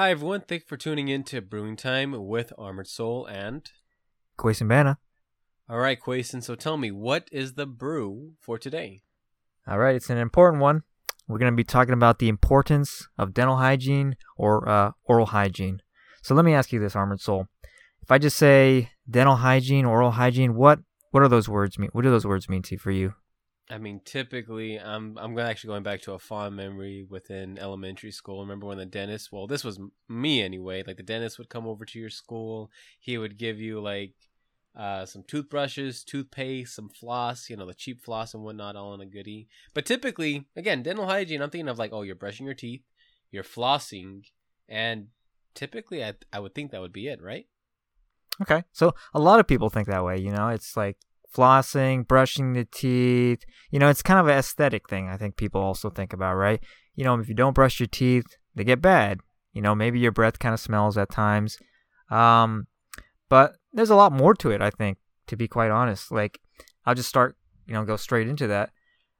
Hi everyone, thank you for tuning in to Brewing Time with Armored Soul and Quason Bana. All right, Quason, so tell me, what is the brew for today? All right, it's an important one. We're going to be talking about the importance of dental hygiene or uh, oral hygiene. So let me ask you this, Armored Soul. If I just say dental hygiene, oral hygiene, what what are those words mean? What do those words mean to you, for you? I mean, typically, I'm I'm actually going back to a fond memory within elementary school. Remember when the dentist? Well, this was me anyway. Like the dentist would come over to your school. He would give you like uh, some toothbrushes, toothpaste, some floss. You know, the cheap floss and whatnot, all in a goodie. But typically, again, dental hygiene. I'm thinking of like, oh, you're brushing your teeth, you're flossing, and typically, I I would think that would be it, right? Okay, so a lot of people think that way. You know, it's like flossing, brushing the teeth. You know, it's kind of an aesthetic thing. I think people also think about, right? You know, if you don't brush your teeth, they get bad. You know, maybe your breath kind of smells at times. Um, but there's a lot more to it, I think, to be quite honest. Like, I'll just start, you know, go straight into that.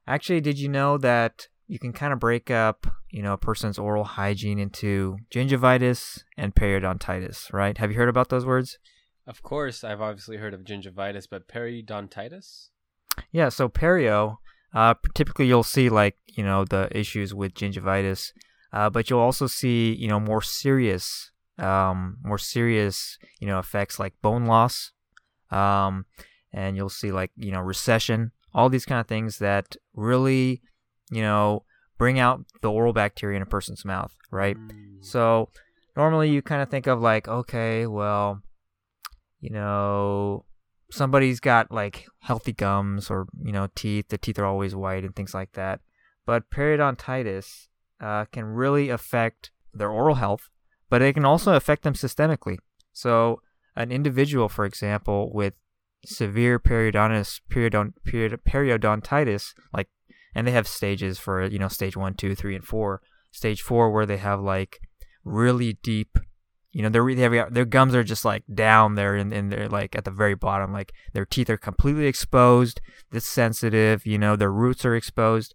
Actually, did you know that you can kind of break up, you know, a person's oral hygiene into gingivitis and periodontitis, right? Have you heard about those words? Of course, I've obviously heard of gingivitis, but periodontitis? Yeah, so perio, uh, typically you'll see like, you know, the issues with gingivitis, uh, but you'll also see, you know, more serious, um, more serious, you know, effects like bone loss, um, and you'll see like, you know, recession, all these kind of things that really, you know, bring out the oral bacteria in a person's mouth, right? Mm. So normally you kind of think of like, okay, well, you know, somebody's got like healthy gums or, you know, teeth, the teeth are always white and things like that. But periodontitis uh, can really affect their oral health, but it can also affect them systemically. So, an individual, for example, with severe period, periodontitis, like, and they have stages for, you know, stage one, two, three, and four. Stage four, where they have like really deep you know, their they their gums are just like down there and, and they're like at the very bottom. Like their teeth are completely exposed. It's sensitive. You know, their roots are exposed.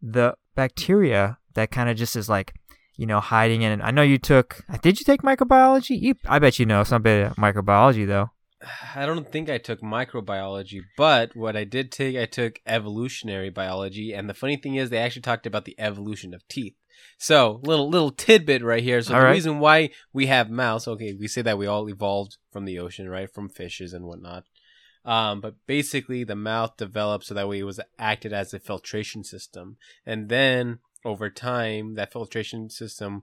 The bacteria that kind of just is like, you know, hiding in. I know you took. Did you take microbiology? You, I bet you know some bit of microbiology though. I don't think I took microbiology, but what I did take, I took evolutionary biology. And the funny thing is, they actually talked about the evolution of teeth. So little little tidbit right here. So all the right. reason why we have mouths, okay, we say that we all evolved from the ocean, right, from fishes and whatnot. Um, but basically, the mouth developed so that way it was acted as a filtration system, and then over time, that filtration system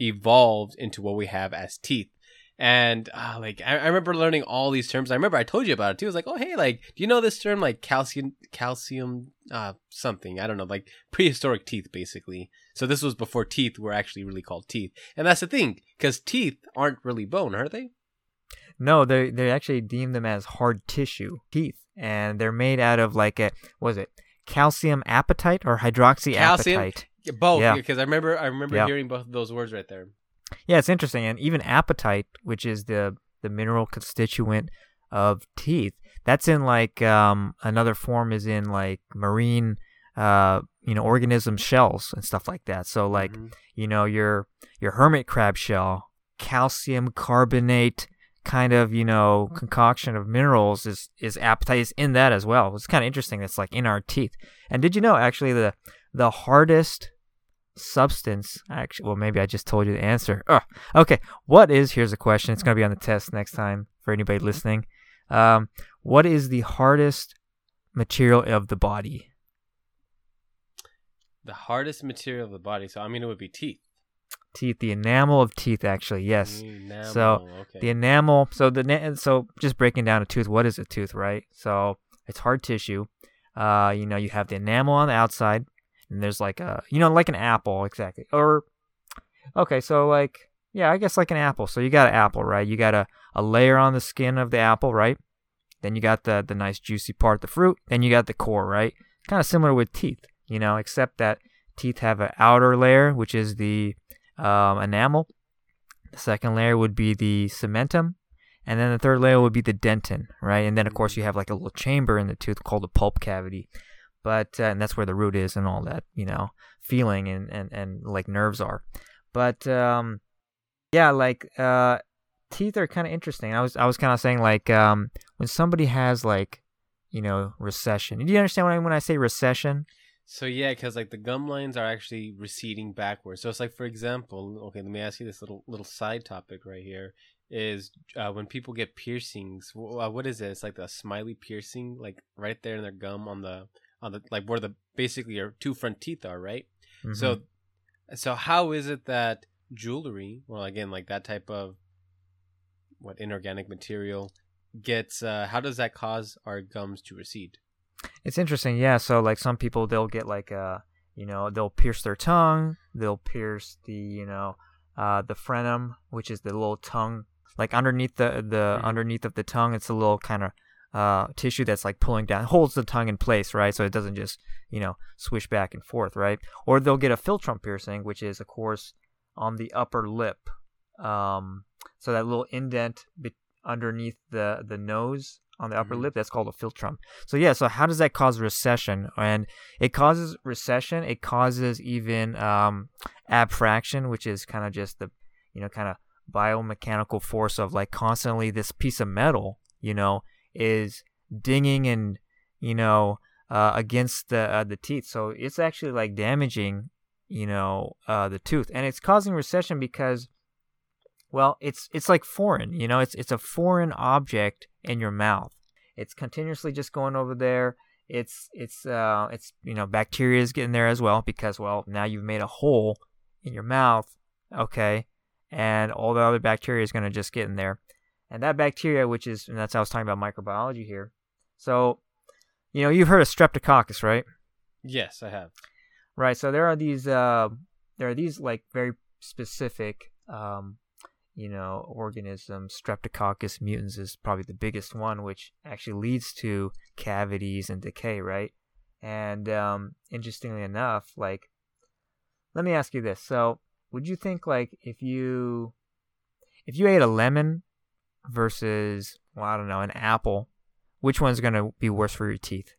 evolved into what we have as teeth. And uh, like I, I, remember learning all these terms. I remember I told you about it too. I was like, oh hey, like do you know this term like calcium calcium uh something? I don't know, like prehistoric teeth basically. So this was before teeth were actually really called teeth. And that's the thing, because teeth aren't really bone, are they? No, they they actually deem them as hard tissue teeth, and they're made out of like a was it calcium apatite or hydroxy calcium? apatite? Both, yeah. because I remember I remember yeah. hearing both of those words right there. Yeah, it's interesting, and even apatite, which is the the mineral constituent of teeth, that's in like um, another form is in like marine uh, you know organism shells and stuff like that. So like mm-hmm. you know your your hermit crab shell, calcium carbonate kind of you know concoction of minerals is is apatite is in that as well. It's kind of interesting. It's like in our teeth. And did you know actually the the hardest substance actually well maybe i just told you the answer. Oh, okay what is here's a question it's going to be on the test next time for anybody listening. Um, what is the hardest material of the body? The hardest material of the body so i mean it would be teeth. Teeth the enamel of teeth actually yes. Enamel, so okay. the enamel so the so just breaking down a tooth what is a tooth right? So it's hard tissue. Uh you know you have the enamel on the outside and there's like a you know like an apple exactly. Or okay so like yeah i guess like an apple. So you got an apple right? You got a, a layer on the skin of the apple right? Then you got the the nice juicy part the fruit. Then you got the core right? Kind of similar with teeth you know except that teeth have an outer layer which is the um, enamel. The second layer would be the cementum. And then the third layer would be the dentin right? And then of course you have like a little chamber in the tooth called the pulp cavity but uh, and that's where the root is and all that you know feeling and, and and like nerves are But um, yeah, like uh, teeth are kind of interesting. I was I was kind of saying like um, when somebody has like you know recession. Do you understand what I when I say recession? So yeah, because like the gum lines are actually receding backwards. So it's like, for example, okay, let me ask you this little little side topic right here is uh, when people get piercings. Uh, what is it? It's like a smiley piercing, like right there in their gum on the on the like where the basically your two front teeth are, right? Mm-hmm. So, so how is it that jewelry, well, again, like that type of what inorganic material gets? Uh, how does that cause our gums to recede? It's interesting, yeah. So like some people, they'll get like uh, you know, they'll pierce their tongue, they'll pierce the, you know, uh, the frenum, which is the little tongue, like underneath the the mm-hmm. underneath of the tongue. It's a little kind of uh, tissue that's like pulling down, holds the tongue in place, right? So it doesn't just, you know, swish back and forth, right? Or they'll get a philtrum piercing, which is, of course, on the upper lip. Um, so that little indent be- underneath the, the nose on the upper mm-hmm. lip, that's called a philtrum. So yeah, so how does that cause recession? And it causes recession. It causes even um, abfraction, which is kind of just the, you know, kind of biomechanical force of like constantly this piece of metal, you know, is dinging and you know uh, against the uh, the teeth. So it's actually like damaging you know uh, the tooth, and it's causing recession because well, it's it's like foreign. You know, it's it's a foreign object in your mouth. It's continuously just going over there. It's it's uh it's you know bacteria is getting there as well because well now you've made a hole in your mouth, okay, and all the other bacteria is going to just get in there. And that bacteria, which is, and that's how I was talking about microbiology here. So, you know, you've heard of streptococcus, right? Yes, I have. Right. So there are these, uh, there are these like very specific, um, you know, organisms. Streptococcus mutans is probably the biggest one, which actually leads to cavities and decay, right? And um, interestingly enough, like, let me ask you this. So, would you think like if you if you ate a lemon versus, well, I don't know, an apple, which one's going to be worse for your teeth?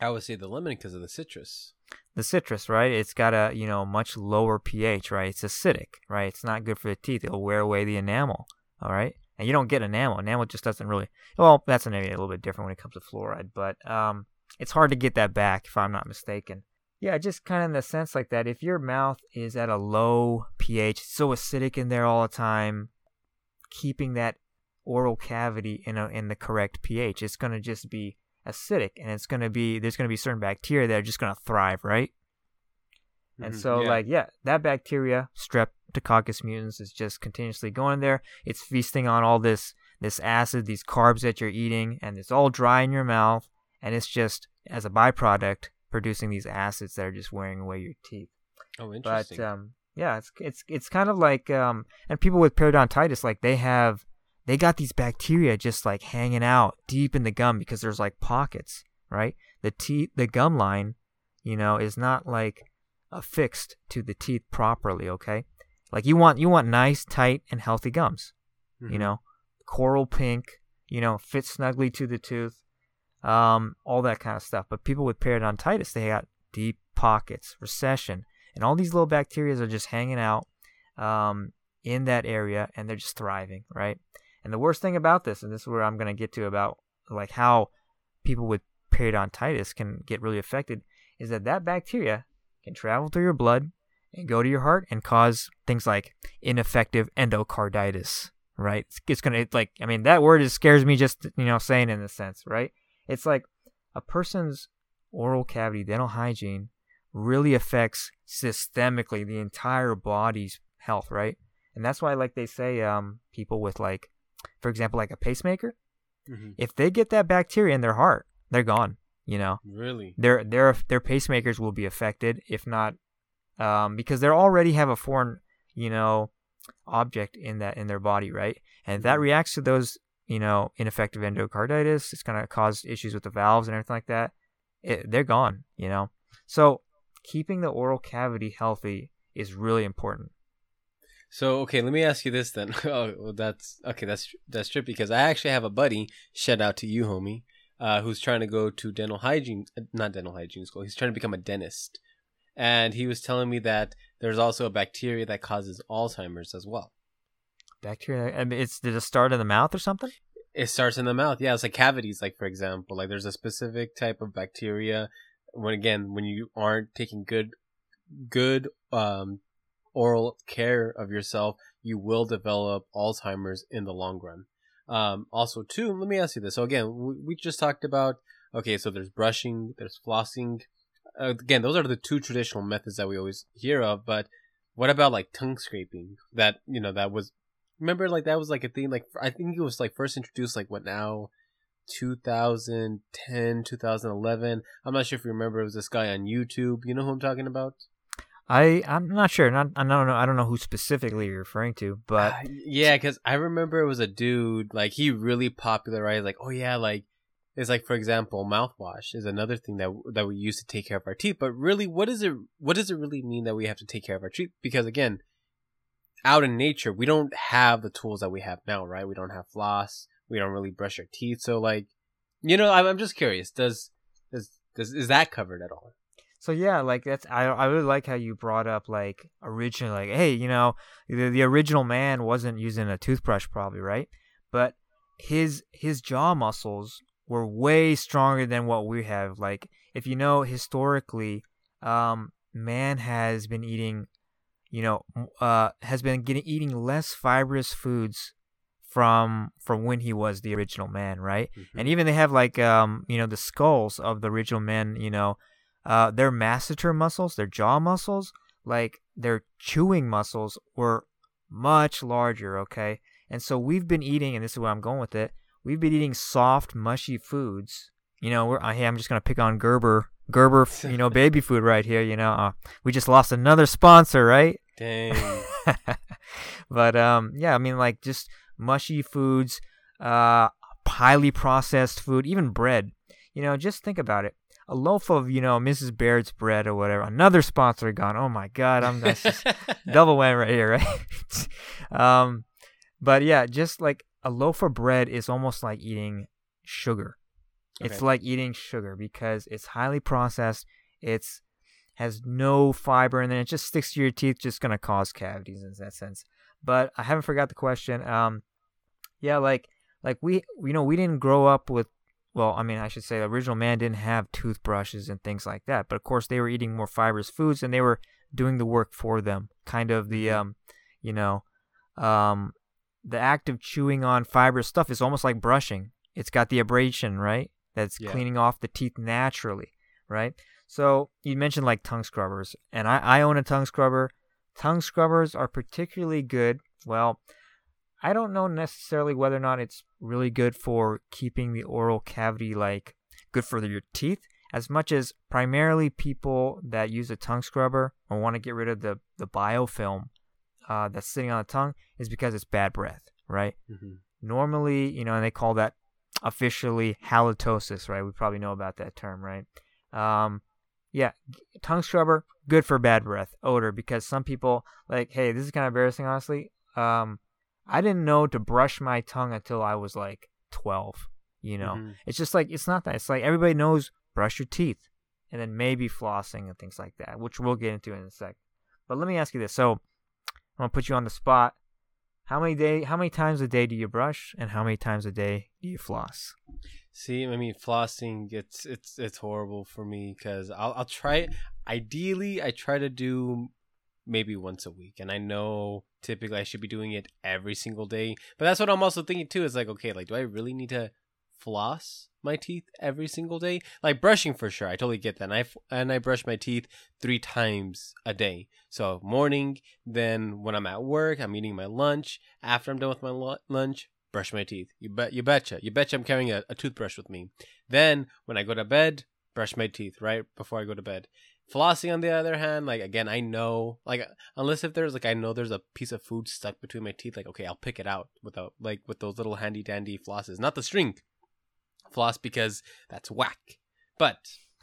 I would say the lemon because of the citrus. The citrus, right? It's got a you know much lower pH, right? It's acidic, right? It's not good for the teeth. It'll wear away the enamel, all right? And you don't get enamel. Enamel just doesn't really. Well, that's maybe a little bit different when it comes to fluoride, but um, it's hard to get that back if I'm not mistaken. Yeah, just kind of in the sense like that. If your mouth is at a low pH, so acidic in there all the time, keeping that oral cavity in a, in the correct pH. It's going to just be acidic, and it's going to be there's going to be certain bacteria that are just going to thrive, right? Mm-hmm, and so, yeah. like, yeah, that bacteria, Streptococcus mutans, is just continuously going there. It's feasting on all this this acid, these carbs that you're eating, and it's all dry in your mouth, and it's just as a byproduct producing these acids that are just wearing away your teeth. Oh, interesting. But um, yeah, it's it's it's kind of like um, and people with periodontitis, like they have they got these bacteria just like hanging out deep in the gum because there's like pockets, right? The teeth, the gum line, you know, is not like affixed to the teeth properly. Okay, like you want you want nice, tight, and healthy gums. Mm-hmm. You know, coral pink, you know, fit snugly to the tooth, um, all that kind of stuff. But people with periodontitis, they got deep pockets, recession, and all these little bacteria are just hanging out um, in that area and they're just thriving, right? And the worst thing about this, and this is where I'm going to get to about like how people with periodontitis can get really affected, is that that bacteria can travel through your blood and go to your heart and cause things like infective endocarditis, right? It's, it's going to, like, I mean, that word scares me just, you know, saying in a sense, right? It's like a person's oral cavity dental hygiene really affects systemically the entire body's health, right? And that's why, like they say, um, people with like, for example, like a pacemaker, mm-hmm. if they get that bacteria in their heart, they're gone. You know, really, their their their pacemakers will be affected, if not, um, because they already have a foreign, you know, object in that in their body, right? And that mm-hmm. reacts to those, you know, infective endocarditis, it's gonna cause issues with the valves and everything like that. It, they're gone. You know, so keeping the oral cavity healthy is really important. So okay, let me ask you this then. oh, well, that's okay. That's that's true because I actually have a buddy. Shout out to you, homie, uh, who's trying to go to dental hygiene, uh, not dental hygiene school. He's trying to become a dentist, and he was telling me that there's also a bacteria that causes Alzheimer's as well. Bacteria. I mean, it's did it start in the mouth or something? It starts in the mouth. Yeah, it's like cavities. Like for example, like there's a specific type of bacteria. When again, when you aren't taking good, good um, oral care of yourself, you will develop Alzheimer's in the long run. Um, also, too, let me ask you this. So again, we, we just talked about okay, so there's brushing, there's flossing. Uh, again, those are the two traditional methods that we always hear of. But what about like tongue scraping? That you know that was remember like that was like a thing. Like I think it was like first introduced like what now. 2010 2011 i'm not sure if you remember it was this guy on youtube you know who i'm talking about I I'm not sure. Not I don't know. I don't know who specifically you're referring to, but Uh, yeah, because I remember it was a dude like he really popularized like oh yeah like it's like for example mouthwash is another thing that that we use to take care of our teeth. But really, what is it? What does it really mean that we have to take care of our teeth? Because again, out in nature, we don't have the tools that we have now, right? We don't have floss. We don't really brush our teeth. So like, you know, I'm, just curious. Does does does is that covered at all? So yeah, like that's I I really like how you brought up like originally like hey you know the, the original man wasn't using a toothbrush probably right, but his his jaw muscles were way stronger than what we have. Like if you know historically, um, man has been eating, you know, uh, has been getting eating less fibrous foods from from when he was the original man, right? Mm-hmm. And even they have like um you know the skulls of the original men, you know uh, their masseter muscles, their jaw muscles, like their chewing muscles were much larger, okay? And so we've been eating, and this is where I'm going with it, we've been eating soft, mushy foods. You know, we're, hey, I'm just to pick on Gerber, Gerber, you know, baby food right here, you know. Uh, we just lost another sponsor, right? Dang. but um, yeah, I mean, like just mushy foods, uh, highly processed food, even bread. You know, just think about it a loaf of you know Mrs. Baird's bread or whatever. Another sponsor gone. Oh my God, I'm that's just double whammy right here, right? um, but yeah, just like a loaf of bread is almost like eating sugar. Okay. It's like eating sugar because it's highly processed. It's has no fiber, and then it just sticks to your teeth, just gonna cause cavities in that sense. But I haven't forgot the question. Um, yeah, like like we you know we didn't grow up with well, I mean, I should say the original man didn't have toothbrushes and things like that. But of course, they were eating more fibrous foods and they were doing the work for them. Kind of the, um, you know, um, the act of chewing on fibrous stuff is almost like brushing. It's got the abrasion, right? That's yeah. cleaning off the teeth naturally, right? So you mentioned like tongue scrubbers, and I, I own a tongue scrubber. Tongue scrubbers are particularly good. Well, I don't know necessarily whether or not it's really good for keeping the oral cavity like good for your teeth as much as primarily people that use a tongue scrubber or want to get rid of the, the biofilm uh, that's sitting on the tongue is because it's bad breath, right? Mm-hmm. Normally, you know, and they call that officially halitosis, right? We probably know about that term, right? Um, yeah, tongue scrubber, good for bad breath odor because some people like, hey, this is kind of embarrassing, honestly. Um, I didn't know to brush my tongue until I was like 12. You know, mm-hmm. it's just like, it's not that. It's like everybody knows brush your teeth and then maybe flossing and things like that, which we'll get into in a sec. But let me ask you this. So I'm going to put you on the spot. How many day, how many times a day do you brush and how many times a day do you floss? See, I mean, flossing it's it's it's horrible for me because I'll I'll try. Ideally, I try to do maybe once a week, and I know typically I should be doing it every single day. But that's what I'm also thinking too. Is like, okay, like, do I really need to floss my teeth every single day? Like brushing for sure. I totally get that. And I and I brush my teeth three times a day. So morning, then when I'm at work, I'm eating my lunch. After I'm done with my lunch, brush my teeth. You bet. You betcha. You betcha. I'm carrying a, a toothbrush with me. Then when I go to bed, brush my teeth right before I go to bed. Flossing, on the other hand, like again, I know, like unless if there's like I know there's a piece of food stuck between my teeth, like okay, I'll pick it out without like with those little handy dandy flosses, not the string floss because that's whack. But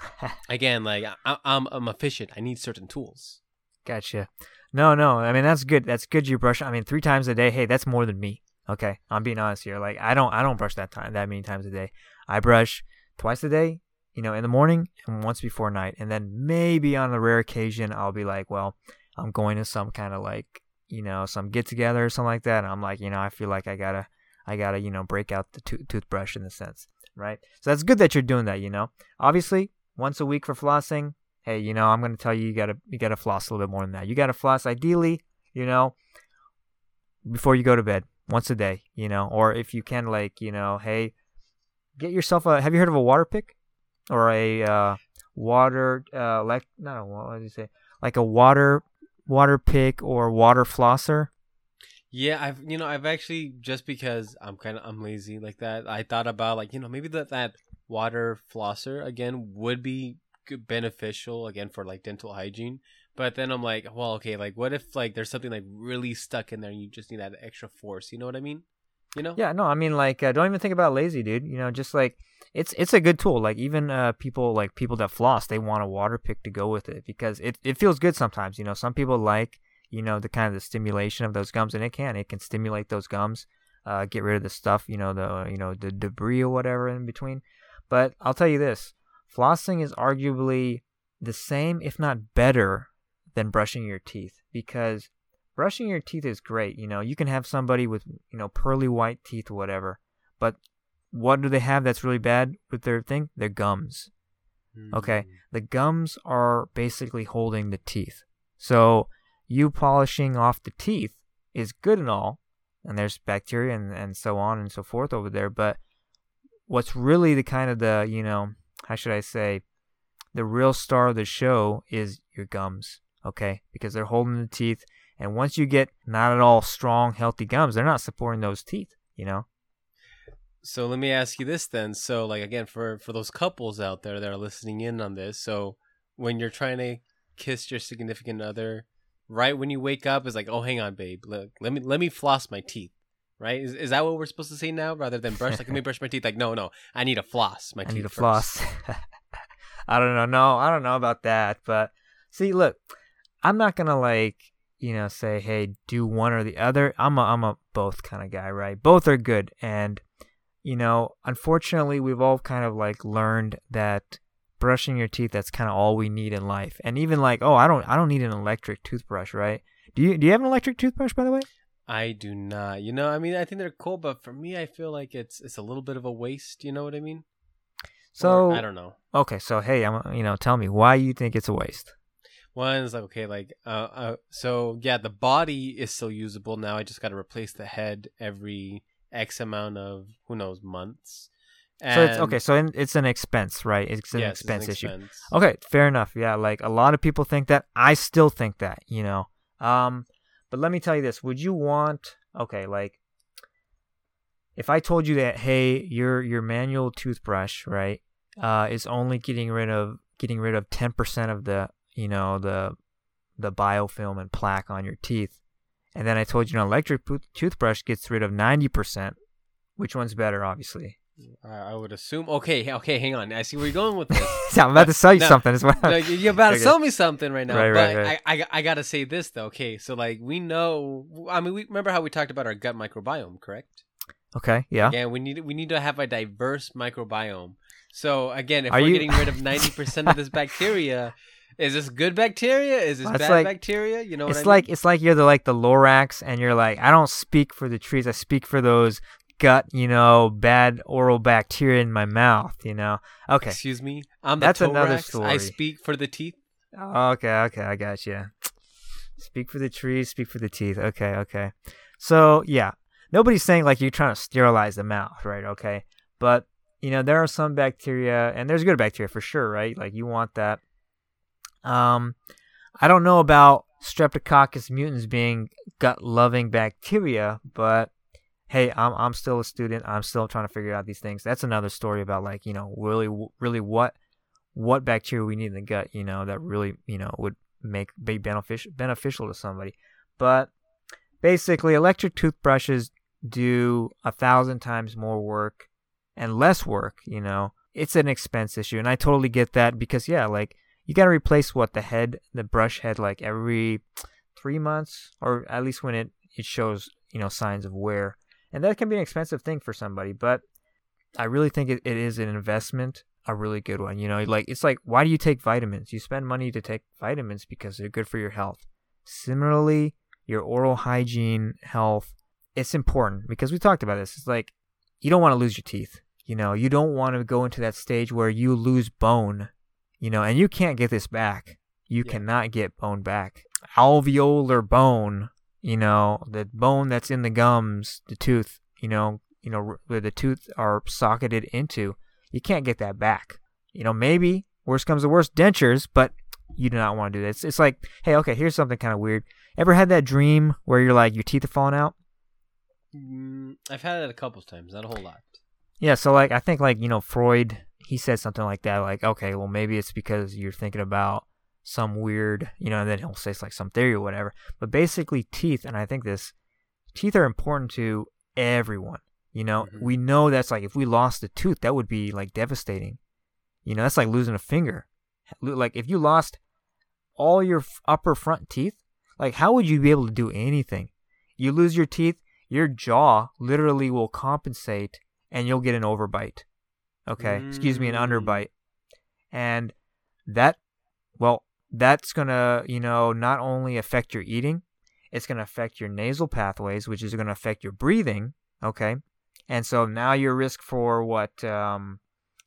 again, like I, I'm I'm efficient. I need certain tools. Gotcha. No, no. I mean that's good. That's good. You brush. I mean three times a day. Hey, that's more than me. Okay, I'm being honest here. Like I don't I don't brush that time that many times a day. I brush twice a day you know, in the morning and once before night. And then maybe on a rare occasion, I'll be like, well, I'm going to some kind of like, you know, some get together or something like that. And I'm like, you know, I feel like I gotta, I gotta, you know, break out the to- toothbrush in a sense, right? So that's good that you're doing that, you know. Obviously, once a week for flossing, hey, you know, I'm gonna tell you, you gotta, you gotta floss a little bit more than that. You gotta floss ideally, you know, before you go to bed, once a day, you know, or if you can, like, you know, hey, get yourself a. Have you heard of a water pick, or a uh, water, uh, like, no, what did you say? Like a water, water pick or water flosser. Yeah, I've you know I've actually just because I'm kind of I'm lazy like that. I thought about like you know maybe that that water flosser again would be beneficial again for like dental hygiene. But then I'm like, well, okay, like what if like there's something like really stuck in there and you just need that extra force? You know what I mean? You know? Yeah, no, I mean like uh, don't even think about lazy, dude. You know, just like it's it's a good tool. Like even uh, people like people that floss, they want a water pick to go with it because it it feels good sometimes. You know, some people like you know the kind of the stimulation of those gums, and it can it can stimulate those gums, uh, get rid of the stuff, you know the you know the debris or whatever in between. But I'll tell you this, flossing is arguably the same, if not better, than brushing your teeth because brushing your teeth is great. You know, you can have somebody with, you know, pearly white teeth whatever, but what do they have that's really bad with their thing? Their gums. Okay. Mm. The gums are basically holding the teeth. So you polishing off the teeth is good and all, and there's bacteria and, and so on and so forth over there, but what's really the kind of the, you know, how should I say, the real star of the show is your gums, okay? Because they're holding the teeth, and once you get not at all strong, healthy gums, they're not supporting those teeth, you know? So let me ask you this then. So like again for for those couples out there that are listening in on this, so when you're trying to kiss your significant other, right when you wake up is like, "Oh, hang on, babe. Look, let me let me floss my teeth." Right? Is, is that what we're supposed to say now rather than brush? Like, let me brush my teeth. Like, no, no. I need to floss my I teeth. need to floss. I don't know. No, I don't know about that. But see, look, I'm not gonna like you know say, hey, do one or the other. I'm a I'm a both kind of guy, right? Both are good, and you know, unfortunately, we've all kind of like learned that brushing your teeth that's kind of all we need in life. And even like, oh, I don't I don't need an electric toothbrush, right? Do you do you have an electric toothbrush by the way? I do not. You know, I mean, I think they're cool, but for me, I feel like it's it's a little bit of a waste. You know what I mean? So Or, I don't know. okay, so hey, I'm you know, tell me why you think it's a waste. One is like okay, like uh, uh, so yeah, the body is still usable now. I just got to replace the head every X amount of who knows months. so it's okay, so in, it's an expense, right? It's an yes, it's expense issue. expense. Okay, fair enough. Yeah, like a lot of people think that. I still think that, you know. Um, but let me tell you this: Would you want? Okay, like if I told you that, hey, your your manual toothbrush, right, uh, is only getting rid of getting rid of ten percent of the, you know, the the biofilm and plaque on your teeth, and then I told you an electric po- toothbrush gets rid of ninety percent. Which one's better, obviously? I would assume. Okay, okay, hang on. I see where you're going with this. I'm about to sell you No, something as well. no, you- you're about to sell me something right now. Right, but right, right. I, I, I gotta say this though. Okay, so like we know. I mean, we remember how we talked about our gut microbiome, correct? Okay, yeah. Yeah, we need we need to have a diverse microbiome. So again, if Are we're you- getting rid of ninety percent of this bacteria, is this good bacteria? Is this Well, bad like- bacteria? You know, what it's I mean? like it's like you're the like the Lorax, and you're like, I don't speak for the trees. I speak for those gut, you know, bad oral bacteria in my mouth. You know. Okay. Excuse me, I'm the That's another thorax. I speak for the teeth. Oh, okay. Okay. I got you. Speak for the trees. Speak for the teeth. Okay. Okay. So yeah, nobody's saying like you're trying to sterilize the mouth, right? Okay. But you know there are some bacteria, and there's good bacteria for sure, right? Like you want that. Um, I don't know about Streptococcus mutans being gut-loving bacteria, but hey, I'm I'm still a student. I'm still trying to figure out these things. That's another story about like you know really really what what bacteria we need in the gut. You know that really you know would make be beneficial beneficial to somebody. But basically, electric toothbrushes do a thousand times more work and less work. You know, it's an expense issue, and I totally get that because yeah, like you got to replace what the head, the brush head, like every three months, or at least when it it shows you know signs of wear, and that can be an expensive thing for somebody. But I really think it, it is an investment a really good one. You know, like it's like why do you take vitamins? You spend money to take vitamins because they're good for your health. Similarly, your oral hygiene, health, it's important because we talked about this. It's like you don't want to lose your teeth. You know, you don't want to go into that stage where you lose bone, you know, and you can't get this back. You yeah. cannot get bone back. Alveolar bone, you know, the bone that's in the gums, the tooth, you know, you know, where the tooth are socketed into, you can't get that back. You know, maybe worst comes to worst, dentures, but you do not want to do this. It's, it's like, hey, okay, here's something kind of weird. Ever had that dream where you're like your teeth are falling out? Mm, I've had it a couple times, not a whole lot. Yeah, so like I think like you know Freud, he said something like that, like okay, well maybe it's because you're thinking about some weird, you know, and then he'll say it's like some theory or whatever. But basically, teeth, and I think this, teeth are important to everyone. You know, mm-hmm. we know that's like if we lost a tooth, that would be like devastating. You know, that's like losing a finger. Like if you lost all your upper front teeth, like how would you be able to do anything? You lose your teeth, your jaw literally will compensate and you'll get an overbite. Okay, mm. excuse me, an mm. underbite. And that, well, that's going to, you know, not only affect your eating, it's going to affect your nasal pathways, which is going to affect your breathing. Okay. And so now your risk for what, um,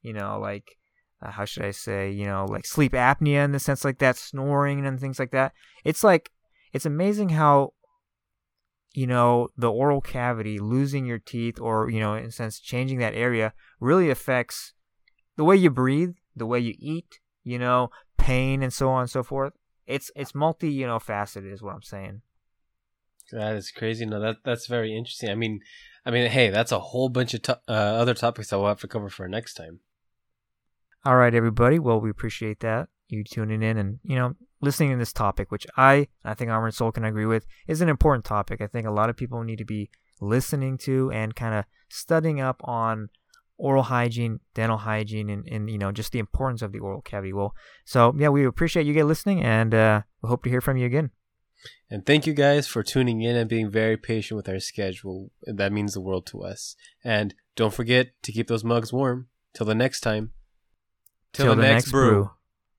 you know, like, uh, how should I say, you know, like sleep apnea in the sense like that, snoring and things like that. It's like, it's amazing how you know, the oral cavity, losing your teeth, or, you know, in a sense, changing that area really affects the way you breathe, the way you eat, you know, pain and so on and so forth. It's it's multi, you know, faceted is what I'm saying. That is crazy. No, that that's very interesting. I mean, I mean, hey, that's a whole bunch of to- uh, other topics that we'll have to cover for next time. All right, everybody. Well, we appreciate that you tuning in and you know listening to this topic, which I I think Armored Soul can agree with, is an important topic. I think a lot of people need to be listening to and kind of studying up on oral hygiene, dental hygiene, and, and you know just the importance of the oral cavity. Well, so yeah, we appreciate you guys listening, and uh, we hope to hear from you again. And thank you guys for tuning in and being very patient with our schedule. That means the world to us. And don't forget to keep those mugs warm. Till the next time. Till, the, the, next, next brew. brew.